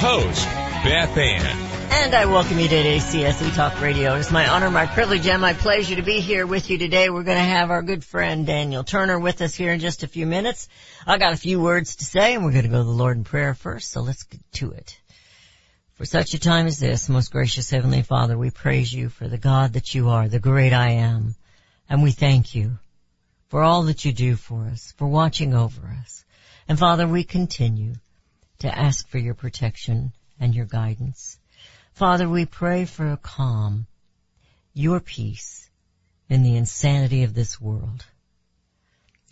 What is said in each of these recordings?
host, Beth Ann. And I welcome you to ACSE Talk Radio. It's my honor, my privilege, and my pleasure to be here with you today. We're going to have our good friend Daniel Turner with us here in just a few minutes. I got a few words to say, and we're going to go to the Lord in prayer first, so let's get to it. For such a time as this, most gracious Heavenly Father, we praise you for the God that you are, the great I am, and we thank you for all that you do for us, for watching over us. And Father, we continue to ask for your protection and your guidance. Father, we pray for a calm, your peace in the insanity of this world.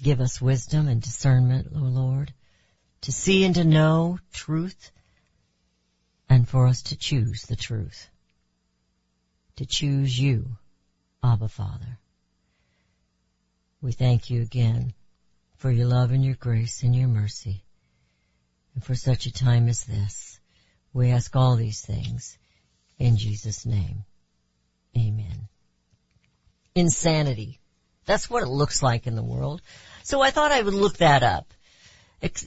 Give us wisdom and discernment, O Lord, to see and to know truth and for us to choose the truth. To choose you, Abba Father. We thank you again for your love and your grace and your mercy. And for such a time as this, we ask all these things in Jesus' name. Amen. Insanity. That's what it looks like in the world. So I thought I would look that up.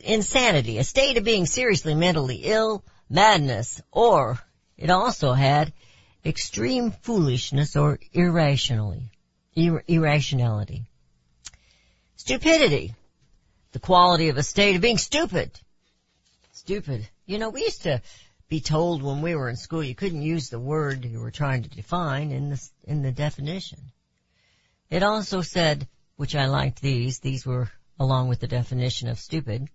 Insanity, a state of being seriously mentally ill, madness, or it also had extreme foolishness or irrationally, ir- irrationality. Stupidity, the quality of a state of being stupid, stupid. You know, we used to be told when we were in school you couldn't use the word you were trying to define in the, in the definition. It also said, which I liked these, these were along with the definition of stupid,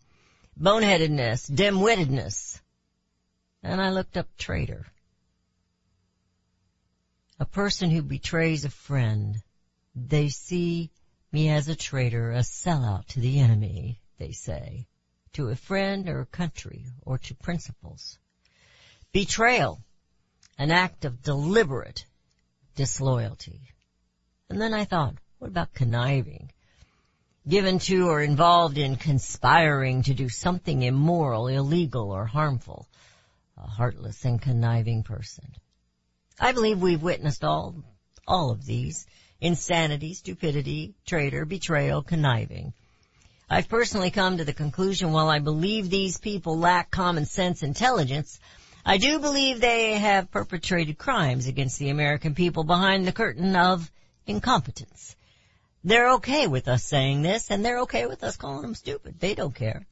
boneheadedness, dim-wittedness. And I looked up traitor. A person who betrays a friend. They see me as a traitor, a sellout to the enemy, they say to a friend or a country or to principles. Betrayal, an act of deliberate disloyalty. And then I thought, what about conniving? Given to or involved in conspiring to do something immoral, illegal, or harmful. A heartless and conniving person. I believe we've witnessed all, all of these. Insanity, stupidity, traitor, betrayal, conniving. I've personally come to the conclusion while I believe these people lack common sense intelligence, I do believe they have perpetrated crimes against the American people behind the curtain of incompetence. They're okay with us saying this and they're okay with us calling them stupid. They don't care.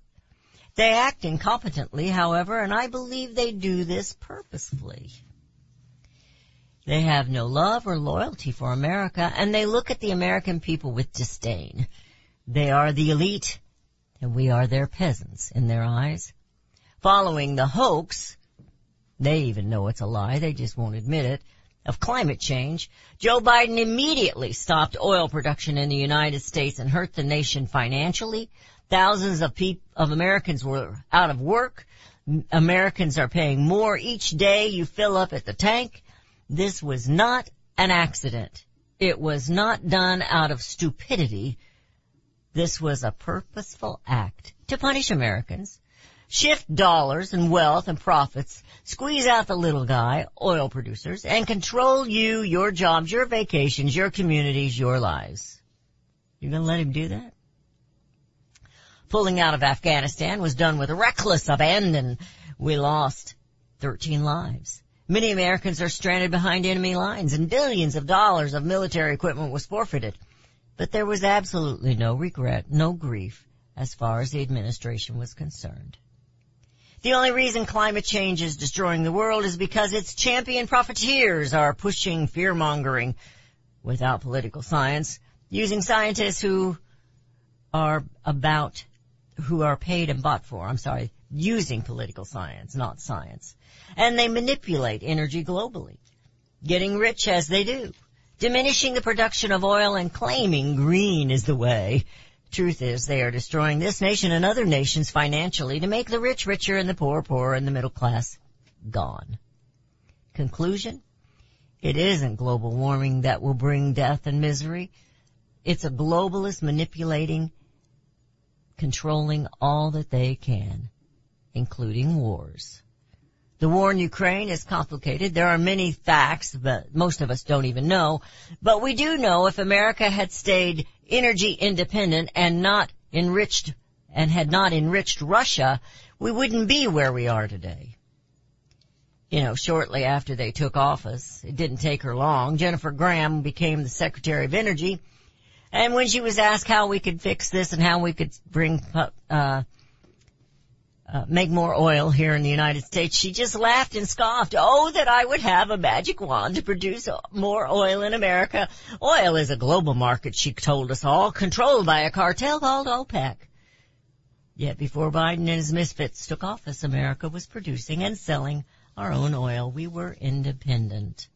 They act incompetently, however, and I believe they do this purposefully. They have no love or loyalty for America and they look at the American people with disdain. They are the elite, and we are their peasants in their eyes. Following the hoax, they even know it's a lie, they just won't admit it, of climate change, Joe Biden immediately stopped oil production in the United States and hurt the nation financially. Thousands of people, of Americans were out of work. Americans are paying more each day you fill up at the tank. This was not an accident. It was not done out of stupidity. This was a purposeful act to punish Americans, shift dollars and wealth and profits, squeeze out the little guy, oil producers, and control you, your jobs, your vacations, your communities, your lives. You gonna let him do that? Pulling out of Afghanistan was done with reckless abandon. We lost 13 lives. Many Americans are stranded behind enemy lines and billions of dollars of military equipment was forfeited. But there was absolutely no regret, no grief, as far as the administration was concerned. The only reason climate change is destroying the world is because its champion profiteers are pushing fear mongering without political science, using scientists who are about, who are paid and bought for, I'm sorry, using political science, not science. And they manipulate energy globally, getting rich as they do diminishing the production of oil and claiming green is the way Truth is they are destroying this nation and other nations financially to make the rich richer and the poor poorer and the middle class gone. Conclusion? It isn't global warming that will bring death and misery. It's a globalist manipulating, controlling all that they can, including wars. The war in Ukraine is complicated. There are many facts that most of us don't even know, but we do know if America had stayed energy independent and not enriched and had not enriched Russia, we wouldn't be where we are today. You know, shortly after they took office, it didn't take her long, Jennifer Granholm became the Secretary of Energy. And when she was asked how we could fix this and how we could bring, uh, uh, make more oil here in the United States, she just laughed and scoffed. Oh, that I would have a magic wand to produce more oil in America. Oil is a global market, she told us all, controlled by a cartel called OPEC. Yet before Biden and his misfits took office, America was producing and selling our own oil. We were independent.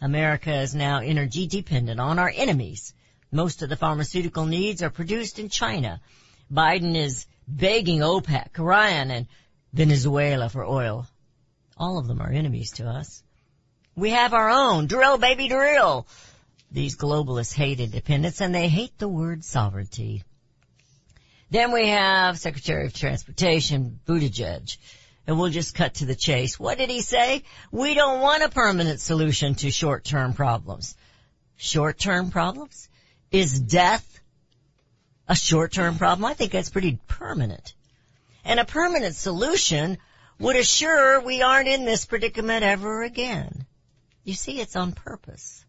America is now energy dependent on our enemies. Most of the pharmaceutical needs are produced in China. Biden is begging OPEC, Iran, and Venezuela for oil. All of them are enemies to us. We have our own. Drill, baby, drill. These globalists hate independence and they hate the word sovereignty. Then we have Secretary of Transportation, Buttigieg. And we'll just cut to the chase. What did he say? We don't want a permanent solution to short-term problems. Short-term problems? Is death a short-term problem. I think that's pretty permanent. And a permanent solution would assure we aren't in this predicament ever again. You see, it's on purpose.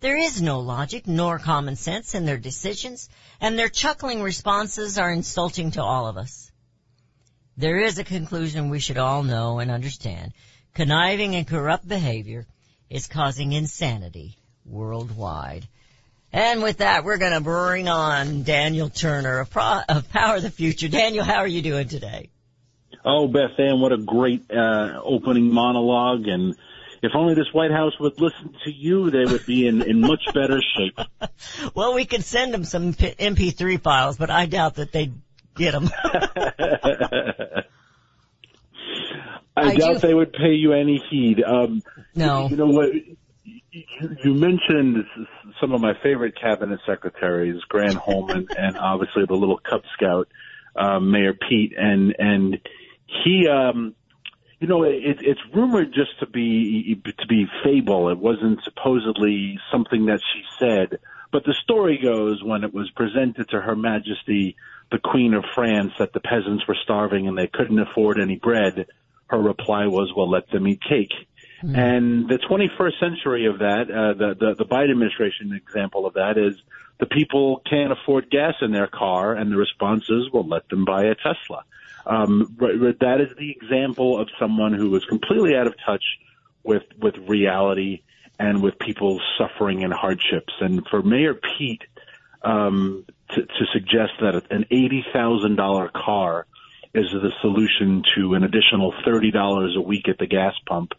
There is no logic nor common sense in their decisions, and their chuckling responses are insulting to all of us. There is a conclusion we should all know and understand. Conniving and corrupt behavior is causing insanity worldwide. And with that, we're going to bring on Daniel Turner of, Pro- of Power of the Future. Daniel, how are you doing today? Oh, Beth Ann, what a great uh, opening monologue. And if only this White House would listen to you, they would be in, in much better shape. well, we could send them some MP3 files, but I doubt that they'd get them. I, I doubt do... they would pay you any heed. Um, no. You know what? You mentioned some of my favorite cabinet secretaries, Granholm Holman, and obviously the little Cub Scout, uh, Mayor Pete, and and he, um, you know, it, it's rumored just to be to be fable. It wasn't supposedly something that she said, but the story goes when it was presented to Her Majesty the Queen of France that the peasants were starving and they couldn't afford any bread. Her reply was, "Well, let them eat cake." Mm-hmm. And the 21st century of that, uh, the, the, the Biden administration example of that is the people can't afford gas in their car and the response is, well, let them buy a Tesla. Um, that is the example of someone who is completely out of touch with, with reality and with people's suffering and hardships. And for Mayor Pete, um, to, to suggest that an $80,000 car is the solution to an additional $30 a week at the gas pump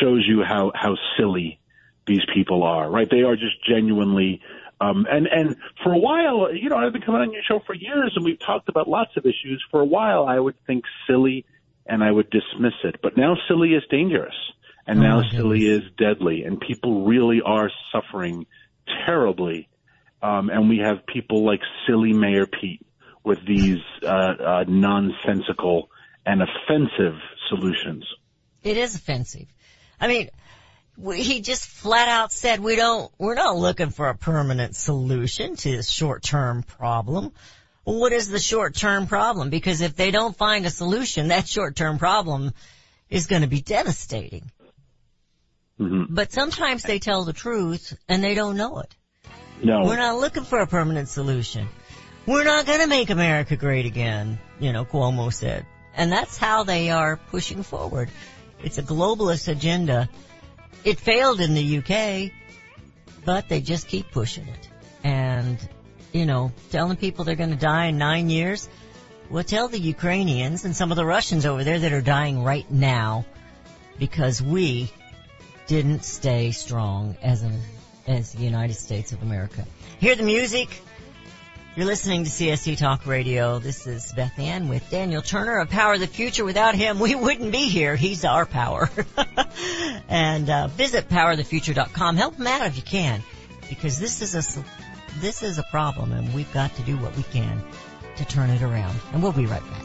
shows you how how silly these people are, right? They are just genuinely um, and and for a while, you know, I've been coming on your show for years, and we've talked about lots of issues. For a while, I would think silly, and I would dismiss it. But now, silly is dangerous, and oh now silly is deadly, and people really are suffering terribly. Um, and we have people like silly Mayor Pete with these uh, uh, nonsensical and offensive solutions. It is offensive. I mean, he just flat out said we don't, we're not looking for a permanent solution to this short-term problem. What is the short-term problem? Because if they don't find a solution, that short-term problem is going to be devastating. Mm-hmm. But sometimes they tell the truth and they don't know it. No. We're not looking for a permanent solution. We're not going to make America great again, you know, Cuomo said. And that's how they are pushing forward. It's a globalist agenda. It failed in the UK, but they just keep pushing it. And, you know, telling people they're going to die in nine years. Well, tell the Ukrainians and some of the Russians over there that are dying right now because we didn't stay strong as a, as the United States of America. Hear the music. You're listening to CSC Talk Radio. This is Beth Ann with Daniel Turner of Power of the Future. Without him, we wouldn't be here. He's our power. and uh, visit powerofthefuture.com. Help him out if you can, because this is a this is a problem, and we've got to do what we can to turn it around. And we'll be right back.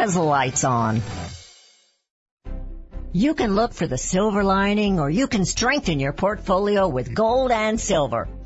has the lights on. You can look for the silver lining or you can strengthen your portfolio with gold and silver.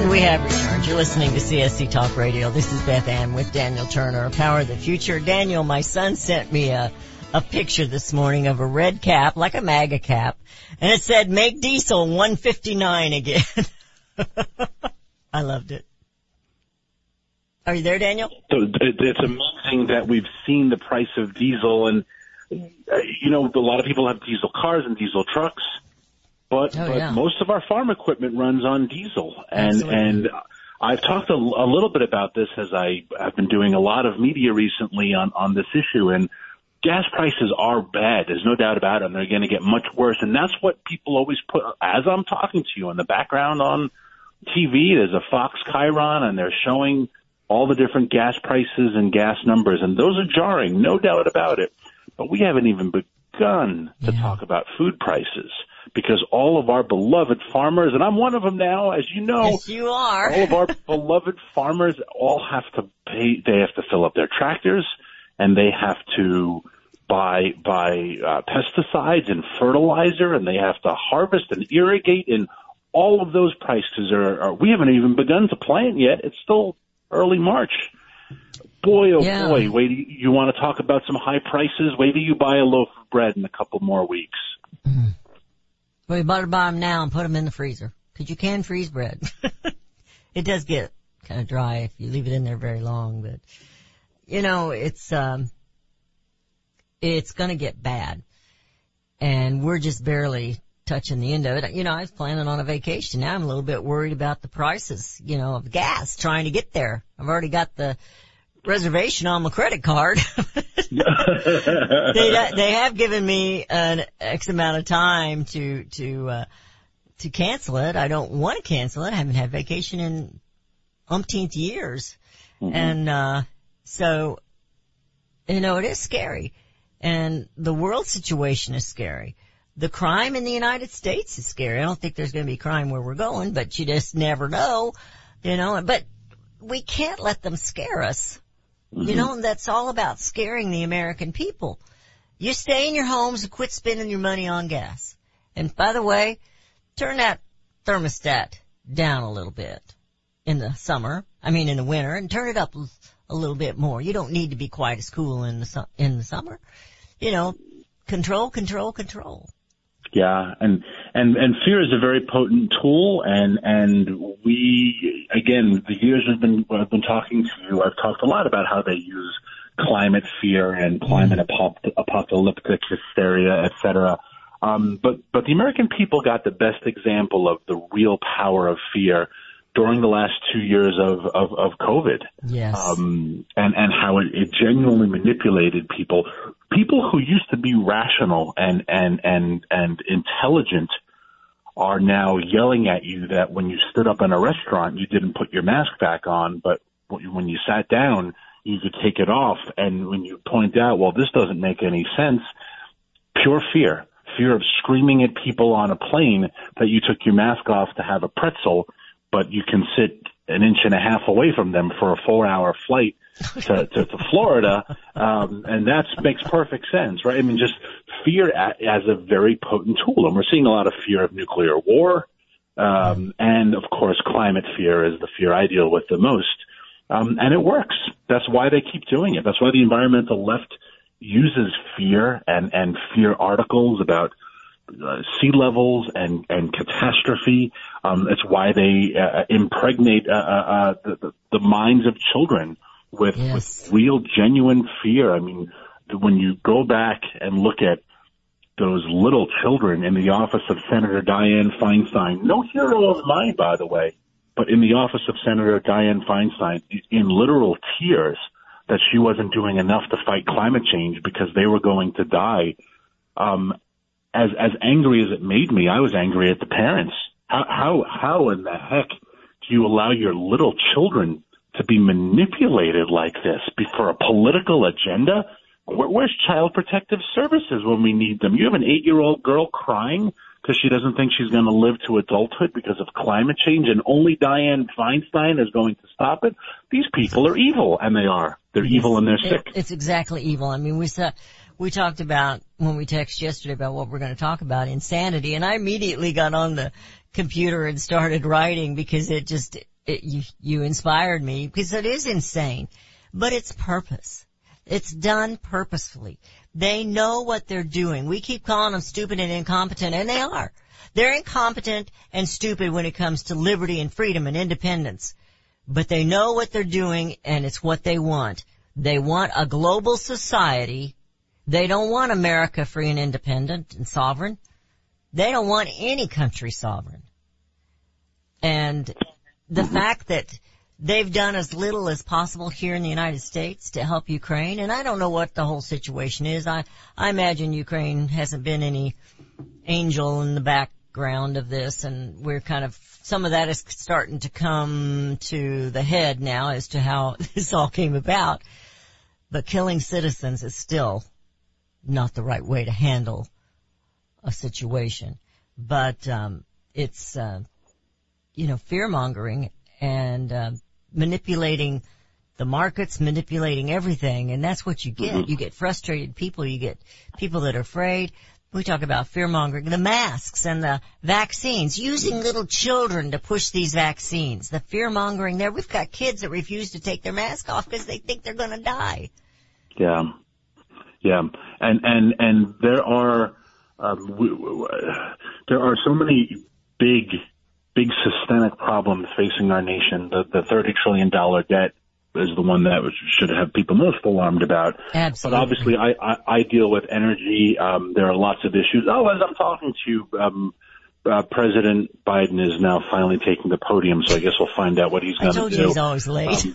And we have returned. You're listening to CSC Talk Radio. This is Beth Ann with Daniel Turner, Power of the Future. Daniel, my son sent me a, a picture this morning of a red cap, like a MAGA cap, and it said, make diesel 159 again. I loved it. Are you there, Daniel? It's amazing that we've seen the price of diesel and, uh, you know, a lot of people have diesel cars and diesel trucks but, oh, but yeah. most of our farm equipment runs on diesel, and Absolutely. and I've talked a, a little bit about this as I have been doing a lot of media recently on on this issue, and gas prices are bad. There's no doubt about it, and they're going to get much worse, and that's what people always put as I'm talking to you in the background on TV. There's a Fox Chiron, and they're showing all the different gas prices and gas numbers, and those are jarring, no doubt about it. But we haven't even begun to Yeah. talk about food prices because all of our beloved farmers, and I'm one of them now, as you know, Yes, you are. all of our beloved farmers all have to pay, they have to fill up their tractors and they have to buy, buy, uh, pesticides and fertilizer, and they have to harvest and irrigate, and all of those prices are. are we haven't even begun to plant yet. It's still early March. Boy, oh Yeah. boy! Wait, you, you want to talk about some high prices? Wait till you buy a loaf of bread in a couple more weeks. Well, you better buy them now and put them in the freezer. Cause you can freeze bread. it does get kind of dry if you leave it in there very long, but you know, it's, um, it's gonna get bad. And we're just barely touching the end of it. You know, I was planning on a vacation. Now I'm a little bit worried about the prices, you know, of gas trying to get there. I've already got the reservation on my credit card. they they have given me an X amount of time to to uh, to cancel it. I don't want to cancel it. I haven't had vacation in umpteenth years, and uh, so you know it is scary, and the world situation is scary. The crime in the United States is scary. I don't think there's going to be crime where we're going, but you just never know, you know. But we can't let them scare us. You mm-hmm. know, that's all about scaring the American people. You stay in your homes and quit spending your money on gas. And by the way, turn that thermostat down a little bit in the summer. I mean in the winter and turn it up a little bit more. You don't need to be quite as cool in the su- in the summer. You know, control, control, control. Yeah, and and and fear is a very potent tool, and and we again the years we've been I've been talking to you. I've talked a lot about how they use climate fear and climate apop- apocalyptic hysteria, et cetera. Um, but but the American people got the best example of the real power of fear during the last two years of of, of COVID Yes. um, and and how it, it genuinely manipulated people. People who used to be rational and and and and intelligent are now yelling at you that when you stood up in a restaurant, you didn't put your mask back on, but when you sat down, you could take it off. And when you point out, well, this doesn't make any sense, pure fear. Fear of screaming at people on a plane that you took your mask off to have a pretzel, but you can sit an inch and a half away from them for a four hour flight to, to, to Florida. Um, and that makes perfect sense, right? I mean, just fear as a very potent tool. And we're seeing a lot of fear of nuclear war. Um, and of course, climate fear is the fear I deal with the most. Um, and it works. That's why they keep doing it. That's why the environmental left uses fear and, and fear articles about uh, sea levels and, and catastrophe. Um, it's why they uh, impregnate uh, uh, uh, the, the, the minds of children with, Yes. with real, genuine fear. I mean, when you go back and look at those little children in the office of Senator Dianne Feinstein, no hero of mine, by the way, but in the office of Senator Dianne Feinstein, in literal tears that she wasn't doing enough to fight climate change because they were going to die. Um, as as angry as it made me, I was angry at the parents. How how how in the heck do you allow your little children to be manipulated like this for a political agenda? Where, where's Child Protective Services when we need them? You have an eight year old girl crying because she doesn't think she's going to live to adulthood because of climate change, and only Dianne Feinstein is going to stop it. These people are evil, and they are. They're evil and they're sick. it's exactly evil. I mean, we saw, we talked about when we texted yesterday about what we're going to talk about insanity, and I immediately got on the computer and started writing because it just it, you you inspired me because it is insane, but it's purpose. It's done purposefully. They know what they're doing. We keep calling them stupid and incompetent, and they are. They're incompetent and stupid when it comes to liberty and freedom and independence but they know what they're doing and it's what they want. They want a global society. They don't want America free and independent and sovereign. They don't want any country sovereign. And the fact that they've done as little as possible here in the United States to help Ukraine, and I don't know what the whole situation is. I, I imagine Ukraine hasn't been any angel in the background of this and we're kind of some of that is starting to come to the head now as to how this all came about. But killing citizens is still not the right way to handle a situation. But um, it's uh, you know fear mongering and uh, manipulating the markets manipulating everything, and that's what you get. Mm-hmm. You get frustrated people, you get people that are afraid. We talk about fear mongering, the masks and the vaccines, using little children to push these vaccines, the fear mongering there. We've got kids that refuse to take their mask off because they think they're going to die. Yeah, yeah, and and and there are um, w- w- there are so many big big systemic problems facing our nation. The the thirty trillion dollar debt is the one that should have people most alarmed about. Absolutely. But obviously, I, I, I deal with energy. Um, there are lots of issues. Oh, as I'm talking to you, um, uh, President Biden is now finally taking the podium, so I guess we'll find out what he's going to do. he's always late. Um,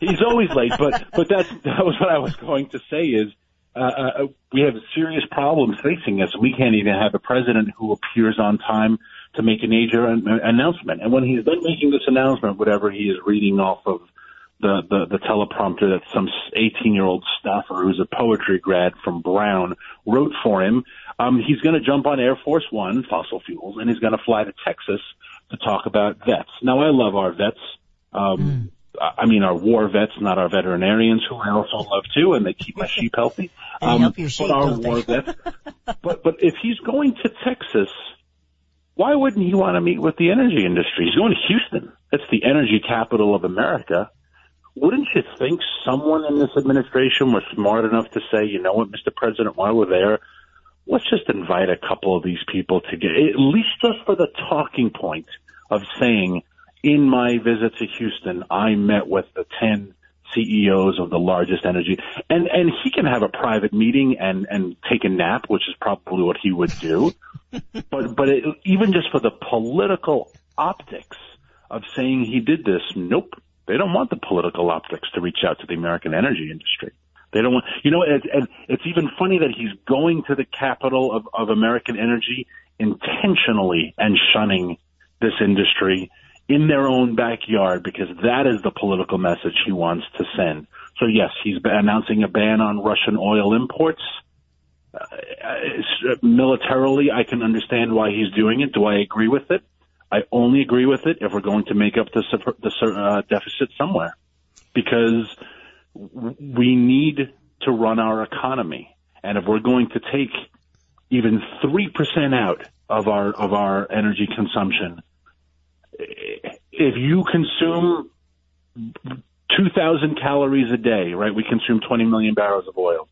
he's always late, but but that's that was what I was going to say is uh, uh, we have serious problems facing us. We can't even have a president who appears on time to make a major an- announcement. And when he's done making this announcement, whatever he is reading off of the the, the teleprompter that some 18 year old staffer who's a poetry grad from Brown wrote for him, um, he's going to jump on Air Force One, fossil fuels, and he's going to fly to Texas to talk about vets. Now I love our vets. Um, I I mean, our war vets, not our veterinarians, who I also love too, and they keep my sheep healthy. They help um, your sheep, but our war vets. But but if he's going to Texas, why wouldn't he want to meet with the energy industry? He's going to Houston. That's the energy capital of America. Wouldn't you think someone in this administration was smart enough to say, you know what, Mr. President, while we're there, let's just invite a couple of these people to get, at least just for the talking point of saying, in my visit to Houston, I met with the 10 CEOs of the largest energy, and, and he can have a private meeting and, and take a nap, which is probably what he would do. but, but it, even just for the political optics of saying he did this, nope. They don't want the political optics to reach out to the American energy industry. They don't want, you know, and, and it's even funny that he's going to the capital of, of American energy intentionally and shunning this industry in their own backyard because that is the political message he wants to send. So yes, he's announcing a ban on Russian oil imports. Uh, militarily, I can understand why he's doing it. Do I agree with it? I only agree with it if we're going to make up the, the uh, deficit somewhere because we need to run our economy. And if we're going to take even 3% out of our, of our energy consumption, if you consume 2,000 calories a day, right? We consume 20 million barrels of oil.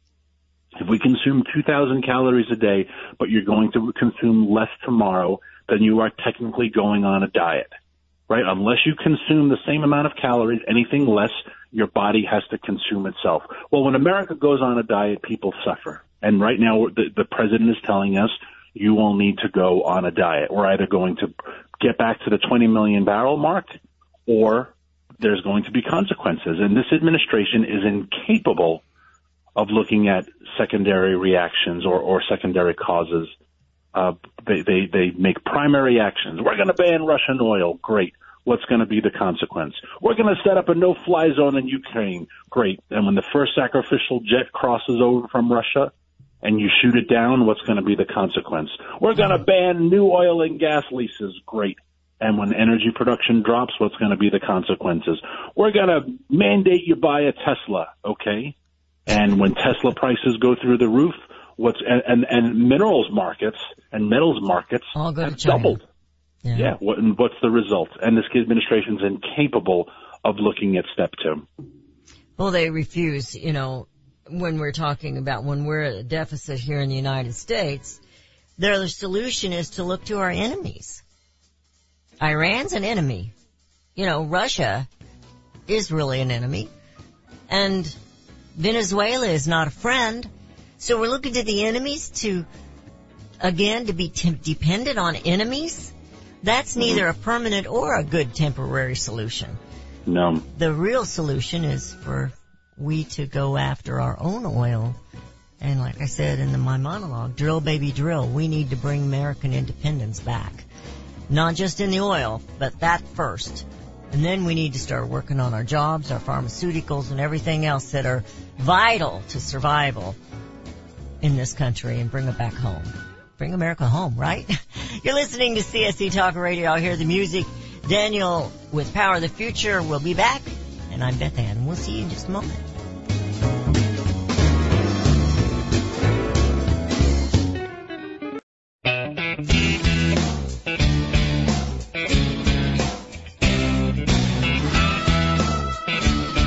If we consume 2,000 calories a day, but you're going to consume less tomorrow, then you are technically going on a diet, right? Unless you consume the same amount of calories, anything less, your body has to consume itself. Well, when America goes on a diet, people suffer. And right now, the, the president is telling us you will need to go on a diet. We're either going to get back to the 20 million barrel mark or there's going to be consequences. And this administration is incapable of looking at secondary reactions or, or secondary causes. Uh, they, they, they make primary actions. We're going to ban Russian oil. Great. What's going to be the consequence? We're going to set up a no-fly zone in Ukraine. Great. And when the first sacrificial jet crosses over from Russia and you shoot it down, what's going to be the consequence? We're going to ban new oil and gas leases. Great. And when energy production drops, what's going to be the consequences? We're going to mandate you buy a Tesla. Okay. And when Tesla prices go through the roof, what's and and, and minerals markets and metals markets have China. doubled. Yeah. What, and what's the result? And this administration's incapable of looking at step two. Well, they refuse, you know, when we're talking about when we're at a deficit here in the United States, their solution is to look to our enemies. Iran's an enemy. You know, Russia is really an enemy. And Venezuela is not a friend. So we're looking to the enemies to, again, to be t- dependent on enemies. That's mm-hmm. neither a permanent or a good temporary solution No. the real solution is for we to go after our own oil. And like I said in the, my monologue, drill baby drill. We need to bring American independence back. Not just in the oil, but that first. And then we need to start working on our jobs, our pharmaceuticals, and everything else that are vital to survival in this country and bring it back home. Bring America home, right? You're listening to CSC Talk Radio. I'll hear the music. Daniel with Power of the Future will be back And I'm Beth Ann. We'll see you in just a moment.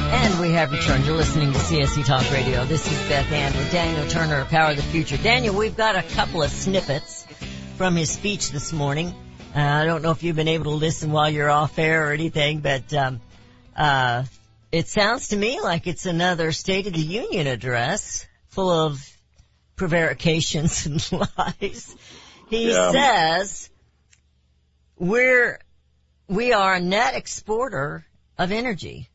And we have returned. You're listening to CSC Talk Radio. This is Beth Ann with Daniel Turner of Power of the Future. Daniel, we've got a couple of snippets from his speech this morning. Uh, I don't know if you've been able to listen while you're off air or anything, but um, uh, it sounds to me like it's another State of the Union address full of prevarications and lies. He Yeah. says we're we are a net exporter of energy.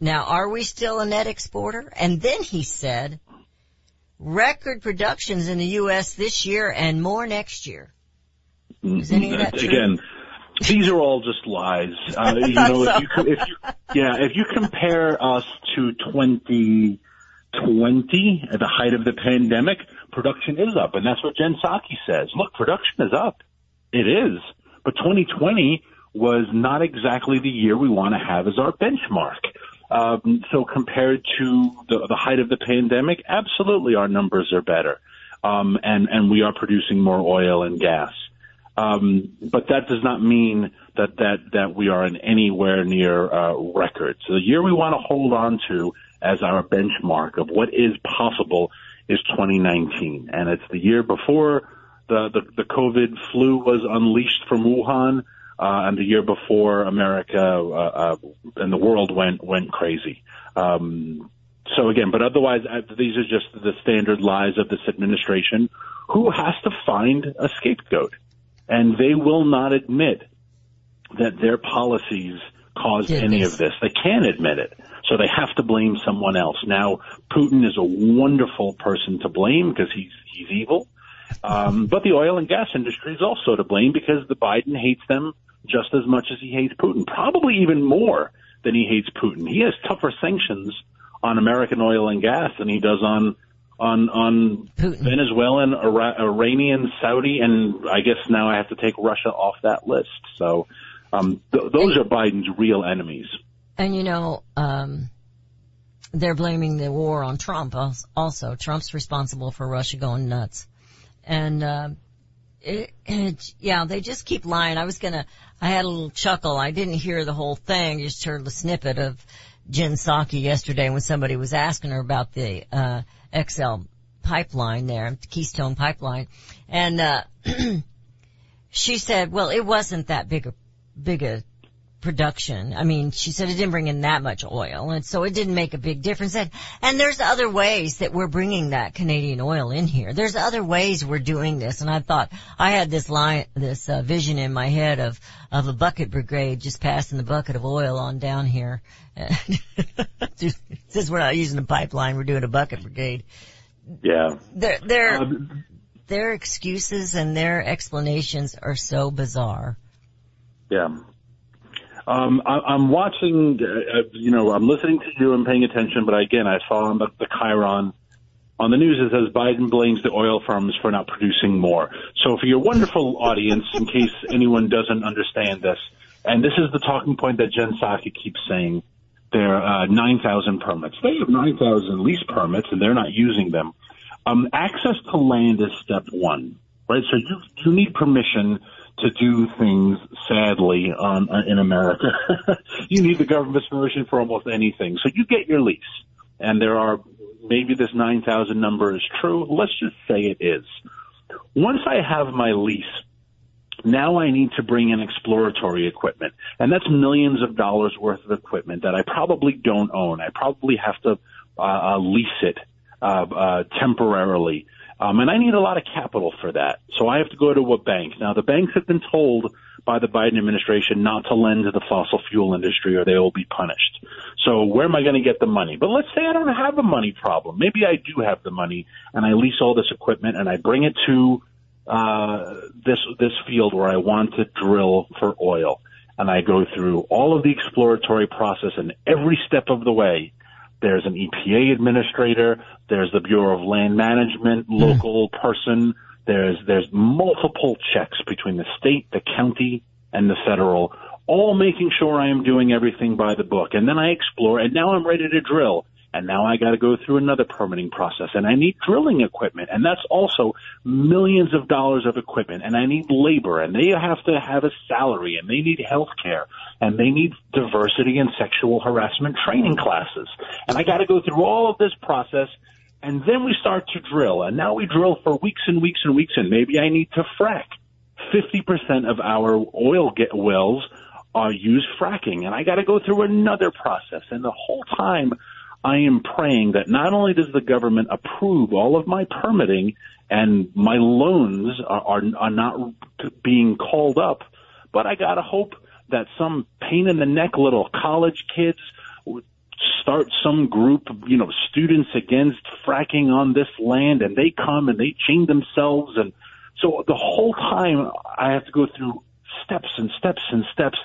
Now, are we still a net exporter? And then he said, record productions in the U.S. this year and more next year. Is any of that true? Again, these are all just lies. Uh, you know, so. if you, if you, yeah, if you compare us to 2020 at the height of the pandemic, production is up, and that's what Jen Psaki says. Look, production is up. It is, but 2020 was not exactly the year we want to have as our benchmark. Um, so compared to the, the height of the pandemic, absolutely our numbers are better, um, and and we are producing more oil and gas. Um, but that does not mean that that that we are in anywhere near uh, record. So the year we want to hold on to as our benchmark of what is possible is 2019, and it's the year before the the, the COVID flu was unleashed from Wuhan, uh, and the year before America uh, uh, and the world went went crazy. Um, so again, but otherwise, uh, these are just the standard lies of this administration, who has to find a scapegoat, and they will not admit that their policies caused any of this. They can't admit it. So they have to blame someone else. Now, Putin is a wonderful person to blame because he's, he's evil. Um, but the oil and gas industry is also to blame because the Biden hates them just as much as he hates Putin, probably even more than he hates Putin. He has tougher sanctions on American oil and gas than he does on on on Putin. Venezuelan, Ira- Iranian, Saudi, and I guess now I have to take Russia off that list. So um, th- those are Biden's real enemies. And you know, um, they're blaming the war on Trump also. Trump's responsible for Russia going nuts. And, uh, it, it, yeah, they just keep lying. I was gonna, I had a little chuckle. I didn't hear the whole thing, just heard the snippet of Jen Psaki yesterday when somebody was asking her about the, uh, XL pipeline there, Keystone pipeline. And, uh, she said, well, it wasn't that big a, big a production. I mean, she said it didn't bring in that much oil, and so it didn't make a big difference. And, and there's other ways that we're bringing that Canadian oil in here. There's other ways we're doing this, and I thought I had this line, this uh, vision in my head of of a bucket brigade just passing the bucket of oil on down here. Since we're not using a pipeline, we're doing a bucket brigade. Yeah. Their their Um, their excuses and their explanations are so bizarre. Yeah. Um, I, I'm watching, uh, uh, you know, I'm listening to you and paying attention, but again, I saw on the, the Chiron on the news it says Biden blames the oil firms for not producing more. So for your wonderful audience, in case anyone doesn't understand this, and this is the talking point that Jen Psaki keeps saying, there are uh, 9,000 permits. They have 9,000 lease permits and they're not using them. Um, access to land is step one, right? So you, you need permission to do things sadly on, uh, in America. you need the government's permission for almost anything. So you get your lease and there are, maybe this 9,000 number is true. Let's just say it is. Once I have my lease, now I need to bring in exploratory equipment. And that's millions of dollars worth of equipment that I probably don't own. I probably have to uh, uh, lease it uh, uh, temporarily. Um, and I need a lot of capital for that. So I have to go to a bank. Now the banks have been told by the Biden administration not to lend to the fossil fuel industry or they will be punished. So where am I going to get the money? But let's say I don't have a money problem. Maybe I do have the money and I lease all this equipment and I bring it to uh, this this field where I want to drill for oil, and I go through all of the exploratory process, and every step of the way, there's an EPA administrator, there's the Bureau of Land Management hmm. local person, there's there's multiple checks between the state, the county, and the federal, all making sure I am doing everything by the book. And then I explore and now I'm ready to drill. And now I got to go through another permitting process and I need drilling equipment. And that's also millions of dollars of equipment and I need labor and they have to have a salary and they need health care and they need diversity and sexual harassment training classes. And I got to go through all of this process and then we start to drill and now we drill for weeks and weeks and weeks and maybe I need to frack. 50% of our oil get wells are use fracking and I got to go through another process and the whole time I am praying that not only does the government approve all of my permitting and my loans are, are, are not being called up, but I gotta hope that some pain in the neck little college kids start some group, you know, students against fracking on this land and they come and they chain themselves. And so the whole time I have to go through steps and steps and steps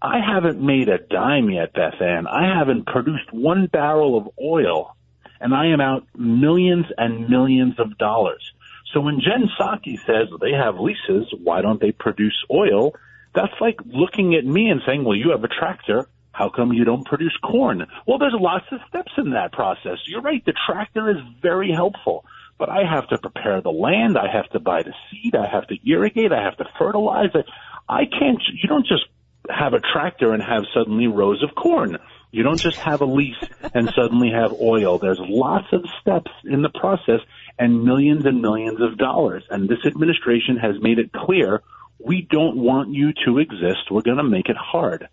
I haven't made a dime yet, Beth Ann. I haven't produced one barrel of oil, and I am out millions and millions of dollars. So when Jen Psaki says they have leases, why don't they produce oil? That's like looking at me and saying, well, you have a tractor. How come you don't produce corn? Well, there's lots of steps in that process. You're right. The tractor is very helpful, but I have to prepare the land. I have to buy the seed. I have to irrigate. I have to fertilize it. I can't, you don't just have a tractor and have suddenly rows of corn. You don't just have a lease and suddenly have oil. There's lots of steps in the process and millions and millions of dollars. And this administration has made it clear we don't want you to exist. We're going to make it hard.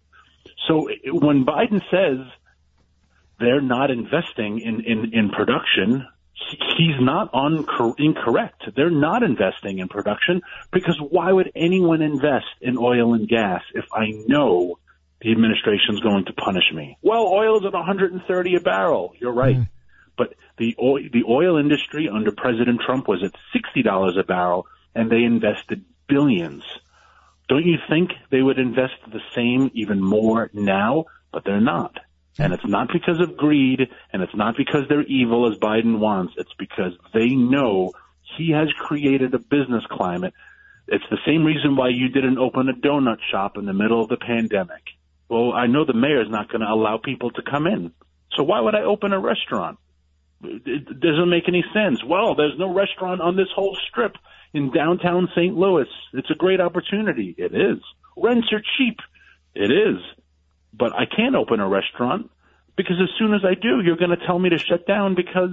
So when Biden says they're not investing in, in, in production, he's not on incorrect. They're not investing in production because why would anyone invest in oil and gas if I know the administration's going to punish me? Well, oil is at 130 a barrel. You're right. Mm. But the oil, the oil industry under President Trump was at $60 a barrel and they invested billions. Don't you think they would invest the same even more now? But they're not. And it's not because of greed and it's not because they're evil as Biden wants. It's because they know he has created a business climate. It's the same reason why you didn't open a donut shop in the middle of the pandemic. Well, I know the mayor's not going to allow people to come in. So why would I open a restaurant? It doesn't make any sense. Well, there's no restaurant on this whole strip in downtown St. Louis. It's a great opportunity. It is. Rents are cheap. It is but I can't open a restaurant because as soon as I do, you're going to tell me to shut down because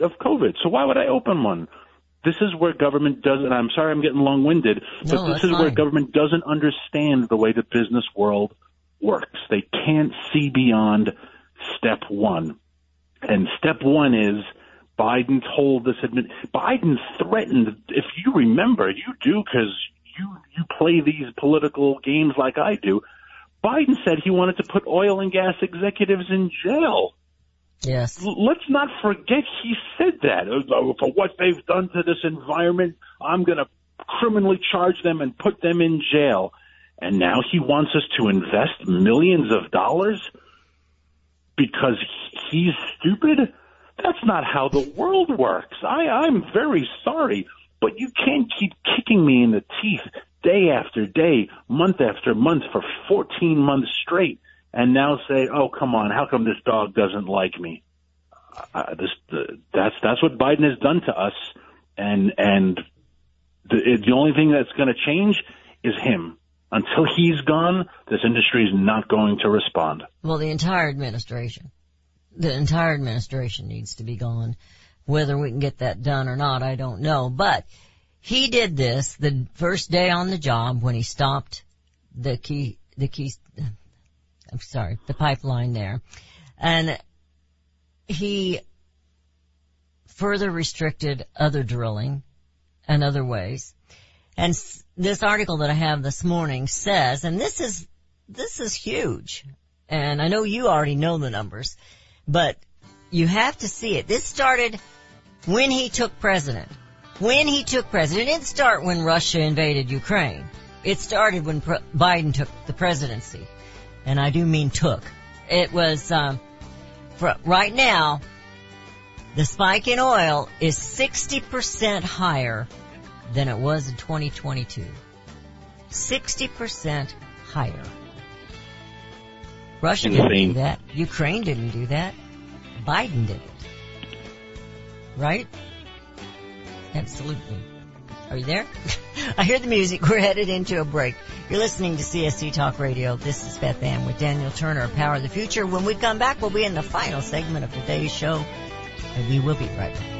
of COVID. So why would I open one? This is where government doesn't, I'm sorry I'm getting long winded, but no, this is fine. where government doesn't understand the way the business world works. They can't see beyond step one. And step one is Biden told this admin, Biden threatened, if you remember, you do because you, you play these political games like I do. Biden said he wanted to put oil and gas executives in jail. Yes. Let's not forget he said that. Uh, for what they've done to this environment, I'm going to criminally charge them and put them in jail. And now he wants us to invest millions of dollars because he's stupid? That's not how the world works. I, I'm very sorry, but you can't keep kicking me in the teeth day after day, month after month for 14 months straight, and now say, "Oh, come on, how come this dog doesn't like me?" Uh, this, the, that's that's what Biden has done to us, and and the the only thing that's going to change is him. Until he's gone, this industry is not going to respond. Well, the entire administration, the entire administration needs to be gone. Whether we can get that done or not, I don't know. But he did this the first day on the job when he stopped the key, the key, I'm sorry, the pipeline there. And he further restricted other drilling and other ways. And this article that I have this morning says, and this is, this is huge. And I know you already know the numbers, but you have to see it. This started when he took president when he took president. It didn't start when Russia invaded Ukraine. It started when Pre- Biden took the presidency. And I do mean took. It was, um, right now, the spike in oil is 60% higher than it was in 2022. 60% higher. Russia insane. didn't do that. Ukraine didn't do that. Biden did it. Right? Absolutely. Are you there? I hear the music. We're headed into a break. You're listening to CSC Talk Radio. This is Beth Ann with Daniel Turner, Power of the Future. When we come back, we'll be in the final segment of today's show, and we will be right back.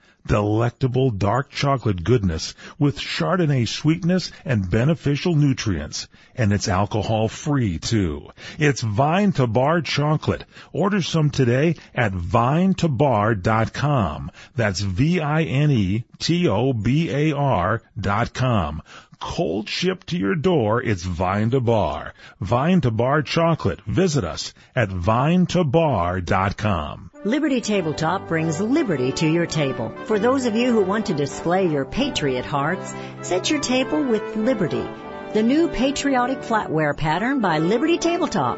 delectable dark chocolate goodness with Chardonnay sweetness and beneficial nutrients. And it's alcohol free too. It's Vine to Bar chocolate. Order some today at vinetobar.com. That's V-I-N-E-T-O-B-A-R dot com. Cold shipped to your door, it's Vine to Bar. Vine to Bar chocolate. Visit us at vinetobar.com. Liberty Tabletop brings liberty to your table. For those of you who want to display your patriot hearts, set your table with Liberty, the new patriotic flatware pattern by Liberty Tabletop.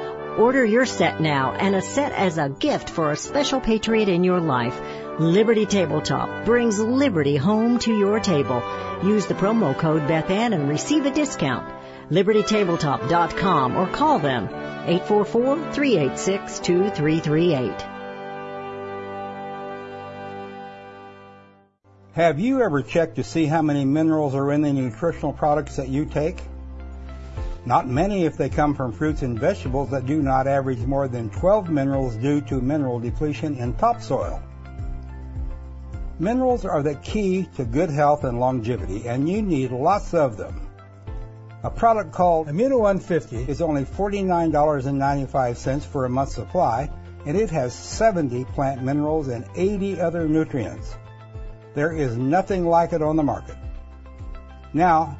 Order your set now and a set as a gift for a special patriot in your life. Liberty Tabletop brings liberty home to your table. Use the promo code BethAnn and receive a discount libertytabletop.com or call them 844-386-2338. Have you ever checked to see how many minerals are in the nutritional products that you take? Not many if they come from fruits and vegetables that do not average more than 12 minerals due to mineral depletion in topsoil. Minerals are the key to good health and longevity, and you need lots of them. A product called Immuno 150 is only $49.95 for a month's supply, and it has 70 plant minerals and 80 other nutrients. There is nothing like it on the market. Now,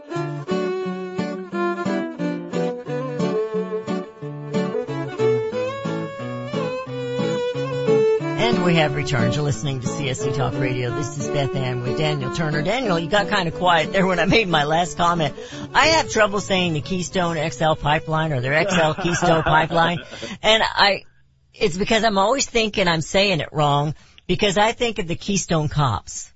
And we have returned. You're listening to CSC Talk Radio. This is Beth Ann with Daniel Turner. Daniel, you got kind of quiet there when I made my last comment. I have trouble saying the Keystone XL pipeline or their XL Keystone pipeline. And I, it's because I'm always thinking I'm saying it wrong because I think of the Keystone Cops.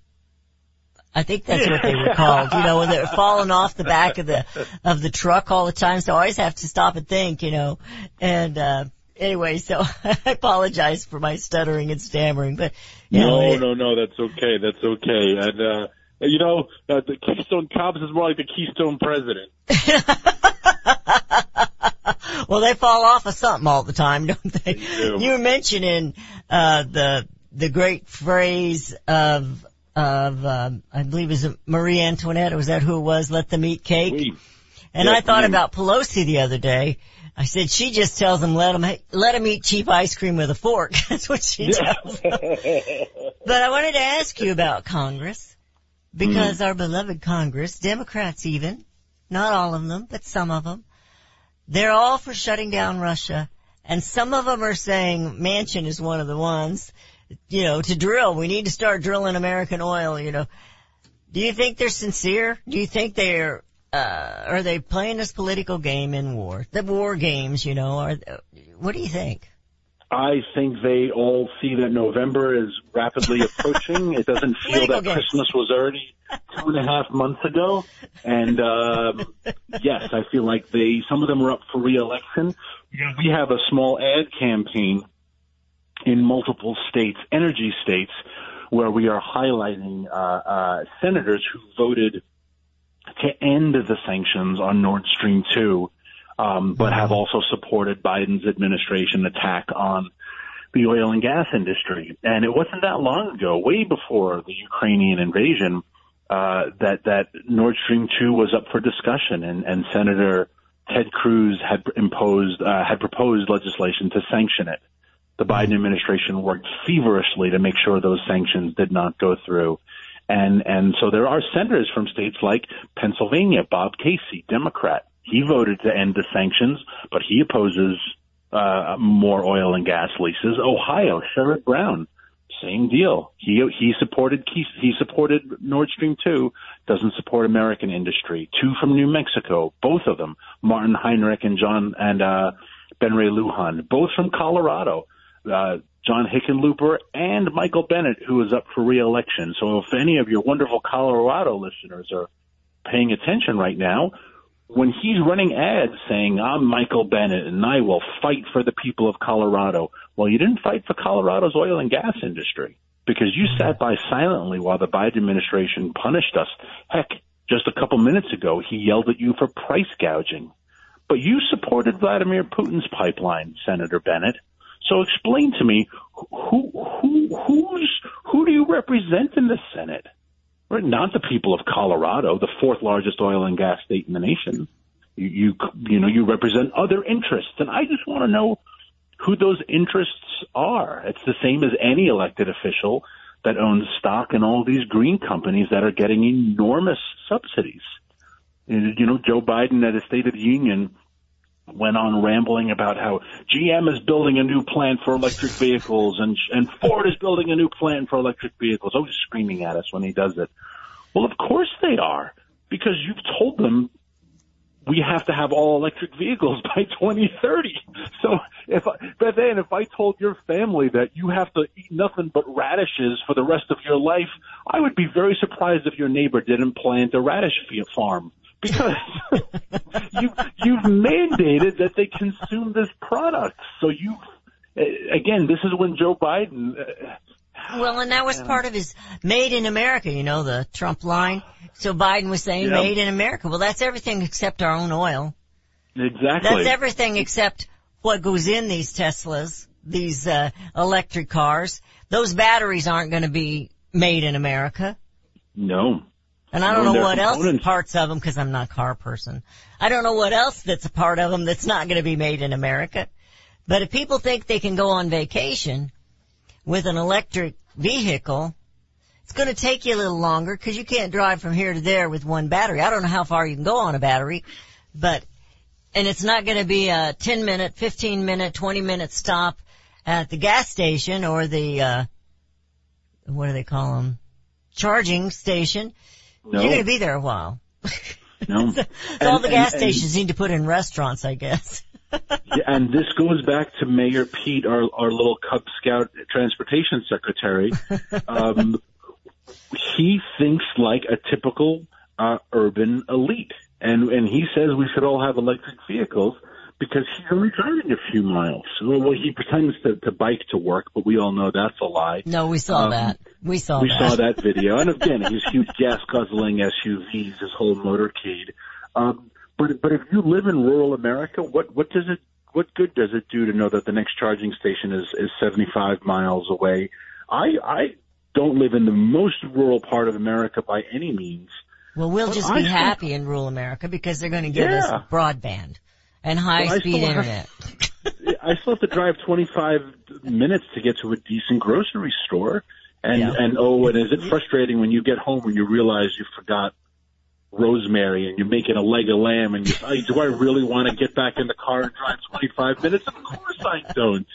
I think that's what they were called, you know, when they're falling off the back of the, of the truck all the time. So I always have to stop and think, you know, and, uh, anyway, so I apologize for my stuttering and stammering, but you know, No, it- no, no, that's okay. That's okay. And, uh, you know, uh, the Keystone Cops is more like the Keystone President. well, they fall off of something all the time, don't they? do. You were mentioning uh, the the great phrase of of um, I believe is it Marie Antoinette, or was that who it was? Let them eat cake. And yes, I thought about Pelosi the other day. I said she just tells them let them let them eat cheap ice cream with a fork. That's what she tells them. But I wanted to ask you about Congress because hmm. our beloved Congress, Democrats even, not all of them, but some of them, they're all for shutting down Russia. And some of them are saying Manchin is one of the ones, you know, to drill. We need to start drilling American oil, you know. Do you think they're sincere? Do you think they're, uh, are they playing this political game in war? The war games, you know, are, what do you think? I think they all see that November is rapidly approaching. it doesn't feel Political that games. Christmas was already two and a half months ago. And um, yes, I feel like they some of them are up for reelection. We have a small ad campaign in multiple states, energy states, where we are highlighting uh, uh, senators who voted to end the sanctions on Nord Stream 2, um, but have also supported Biden's administration attack on the oil and gas industry. And it wasn't that long ago, way before the Ukrainian invasion, uh, that that Nord Stream 2 was up for discussion, and, and Senator Ted Cruz had imposed uh, had proposed legislation to sanction it. The Biden administration worked feverishly to make sure those sanctions did not go through. And and so there are senators from states like Pennsylvania, Bob Casey, Democrat. He voted to end the sanctions, but he opposes uh, more oil and gas leases. Ohio, Sherrod Brown, same deal. He he supported he supported Nord Stream two. Doesn't support American industry. Two from New Mexico, both of them, Martin Heinrich and John and uh, Ben Ray Lujan, both from Colorado. Uh, John Hickenlooper and Michael Bennet, who is up for reelection. So if any of your wonderful Colorado listeners are paying attention right now, when he's running ads saying, I'm Michael Bennet and I will fight for the people of Colorado. Well, you didn't fight for Colorado's oil and gas industry because you sat by silently while the Biden administration punished us. Heck, just a couple minutes ago, he yelled at you for price gouging. But you supported Vladimir Putin's pipeline, Senator Bennet. So explain to me who who who's who do you represent in the Senate? Right, not the people of Colorado, the fourth largest oil and gas state in the nation. You you, you know you represent other interests, and I just want to know who those interests are. It's the same as any elected official that owns stock in all these green companies that are getting enormous subsidies. You know, Joe Biden at a State of the Union went on rambling about how GM is building a new plant for electric vehicles and and Ford is building a new plant for electric vehicles. Oh, Always screaming at us when he does it. Well, of course they are because you've told them we have to have all electric vehicles by 2030. So if but then if I told your family that you have to eat nothing but radishes for the rest of your life, I would be very surprised if your neighbor didn't plant a radish farm because you you've mandated that they consume this product. So you again, this is when Joe Biden. Uh, Well, and that was part of his made in America, you know, the Trump line. So Biden was saying made in America. Well, that's everything except our own oil. exactly. That's everything except what goes in these Teslas, these uh, electric cars. Those batteries aren't going to be made in America. no. And I don't know what else parts of them because I'm not a car person. I don't know what else that's a part of them that's not going to be made in America. But if people think they can go on vacation with an electric vehicle, it's going to take you a little longer because you can't drive from here to there with one battery. I don't know how far you can go on a battery, but and it's not going to be a 10 minute, 15 minute, 20 minute stop at the gas station or the uh, what do they call them? Charging station. No. You're going to be there a while. No. so all the gas and- stations need to put in restaurants, I guess. Yeah, and this goes back to Mayor Pete, our our little Cub Scout transportation secretary. Um, he thinks like a typical uh, urban elite, and and he says we should all have electric vehicles because he's only driving a few miles. Well, he pretends to, to bike to work, but we all know that's a lie. No, we saw Um, that. We saw we that. saw that video, and again, his huge gas guzzling SUVs, his whole motorcade. Um, but but if you live in rural America, what what does it what good does it do to know that the next charging station is is 75 miles away? I I don't live in the most rural part of America by any means. Well, we'll Well, just I be think- happy in rural America because they're going to give us broadband and Well, I high speed still have- I still have to drive 25 minutes to get to a decent grocery store. And, Yeah. and oh, and is it frustrating when you get home and you realize you forgot rosemary and you're making a leg of lamb and you, oh, do I really want to get back in the car and drive 25 minutes? Of course I don't.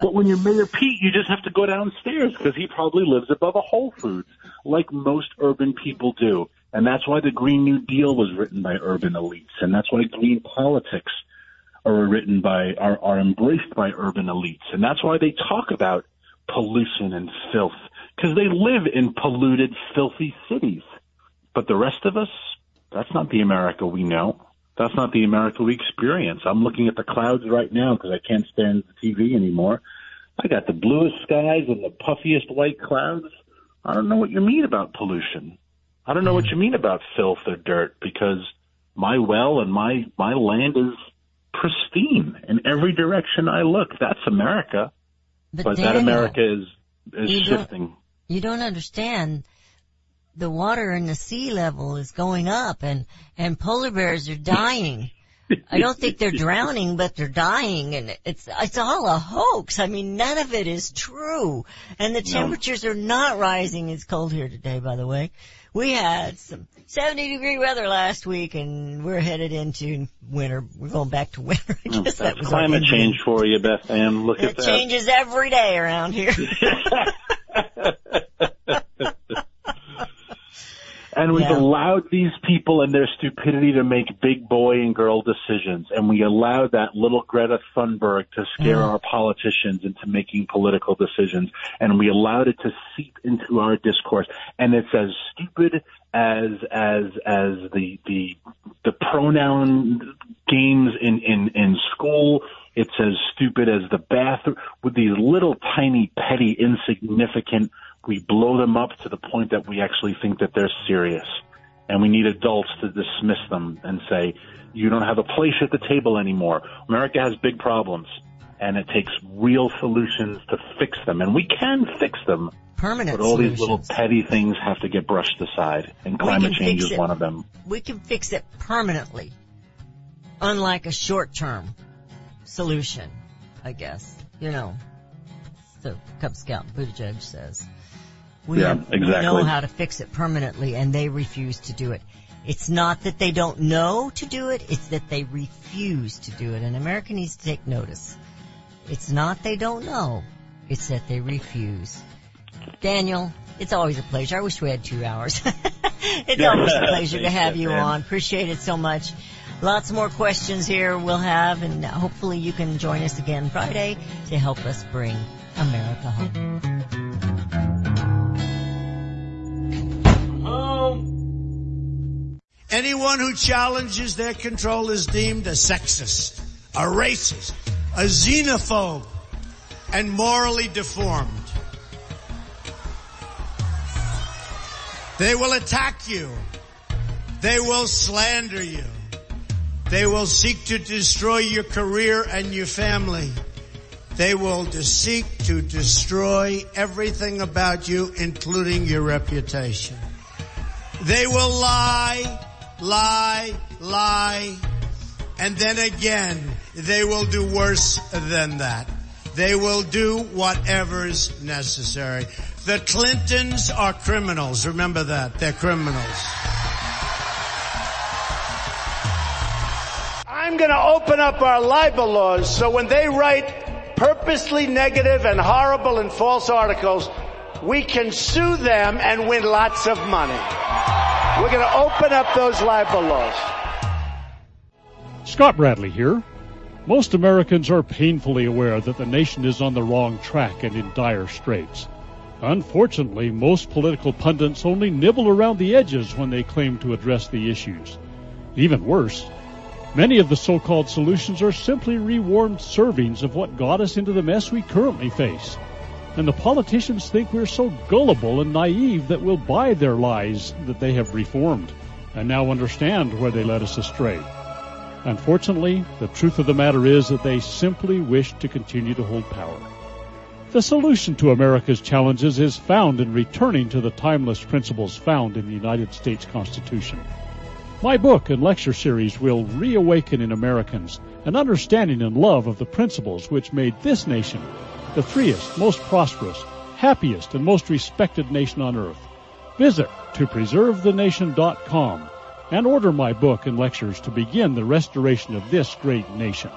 But when you're Mayor Pete, you just have to go downstairs because he probably lives above a Whole Foods, like most urban people do. And that's why the Green New Deal was written by urban elites, and that's why green politics are written by are, are embraced by urban elites, and that's why they talk about pollution and filth because they live in polluted, filthy cities. But the rest of us, that's not the America we know. That's not the America we experience. I'm looking at the clouds right now because I can't stand the TV anymore. I got the bluest skies and the puffiest white clouds. I don't know what you mean about pollution. I don't know what mm-hmm. you mean about filth or dirt because my well and my my land is pristine in every direction I look. That's America. But, But that America is is You don't- shifting. you don't understand. The water in the sea level is going up and, and polar bears are dying. I don't think they're drowning, but they're dying and it's, it's all a hoax. I mean, none of it is true. And the temperatures are not rising. It's cold here today, by the way. We had some 70 degree weather last week and we're headed into winter. We're going back to winter. I mm. guess that That's was our climate change for you, Beth Ann. Look at that. It changes every day around here. And we've Yeah. allowed these people and their stupidity to make big boy and girl decisions. And we allowed that little Greta Thunberg to scare Mm. our politicians into making political decisions. And we allowed it to seep into our discourse. And it's as stupid as, as, as the, the, the pronoun games in, in, in school. It's as stupid as the bathroom with these little tiny, petty, insignificant we blow them up to the point that we actually think that they're serious. And we need adults to dismiss them and say, you don't have a place at the table anymore. America has big problems and it takes real solutions to fix them. And we can fix them, Permanent but all these little petty things have to get brushed aside. And climate change is it. one of them. we can fix it permanently, unlike a short-term solution, I guess. You know, the Cub Scout Buttigieg says. We, Yeah, have- we know how to fix it permanently, and they refuse to do it. It's not that they don't know to do it, it's that they refuse to do it, and America needs to take notice. It's not they don't know, it's that they refuse. Daniel, it's always a pleasure. I wish we had two hours. it's always a pleasure to have you on. Appreciate it so much. Lots more questions here we'll have, and hopefully you can join us again Friday to help us bring America home. Um, Anyone who challenges their control is deemed a sexist, a racist, a xenophobe, and morally deformed. They will attack you. They will slander you. They will seek to destroy your career and your family. They will seek to destroy everything about you, including your reputation. They will lie, lie, lie, and then again, they will do worse than that. They will do whatever's necessary. The Clintons are criminals. Remember that. They're criminals. I'm going to open up our libel laws so when they write purposely negative and horrible and false articles, we can sue them and win lots of money. We're going to open up those libel laws. Scott Bradley here. Most Americans are painfully aware that the nation is on the wrong track and in dire straits. Unfortunately, most political pundits only nibble around the edges when they claim to address the issues. Even worse, many of the so-called solutions are simply rewarmed servings of what got us into the mess we currently face. And the politicians think we're so gullible and naive that we'll buy their lies that they have reformed and now understand where they led us astray. Unfortunately, the truth of the matter is that they simply wish to continue to hold power. The solution to America's challenges is found in returning to the timeless principles found in the United States Constitution. My book and lecture series will reawaken in Americans an understanding and love of the principles which made this nation the freest, most prosperous, happiest, and most respected nation on earth. Visit topreservethenation.com and order my book and lectures to begin the restoration of this great nation.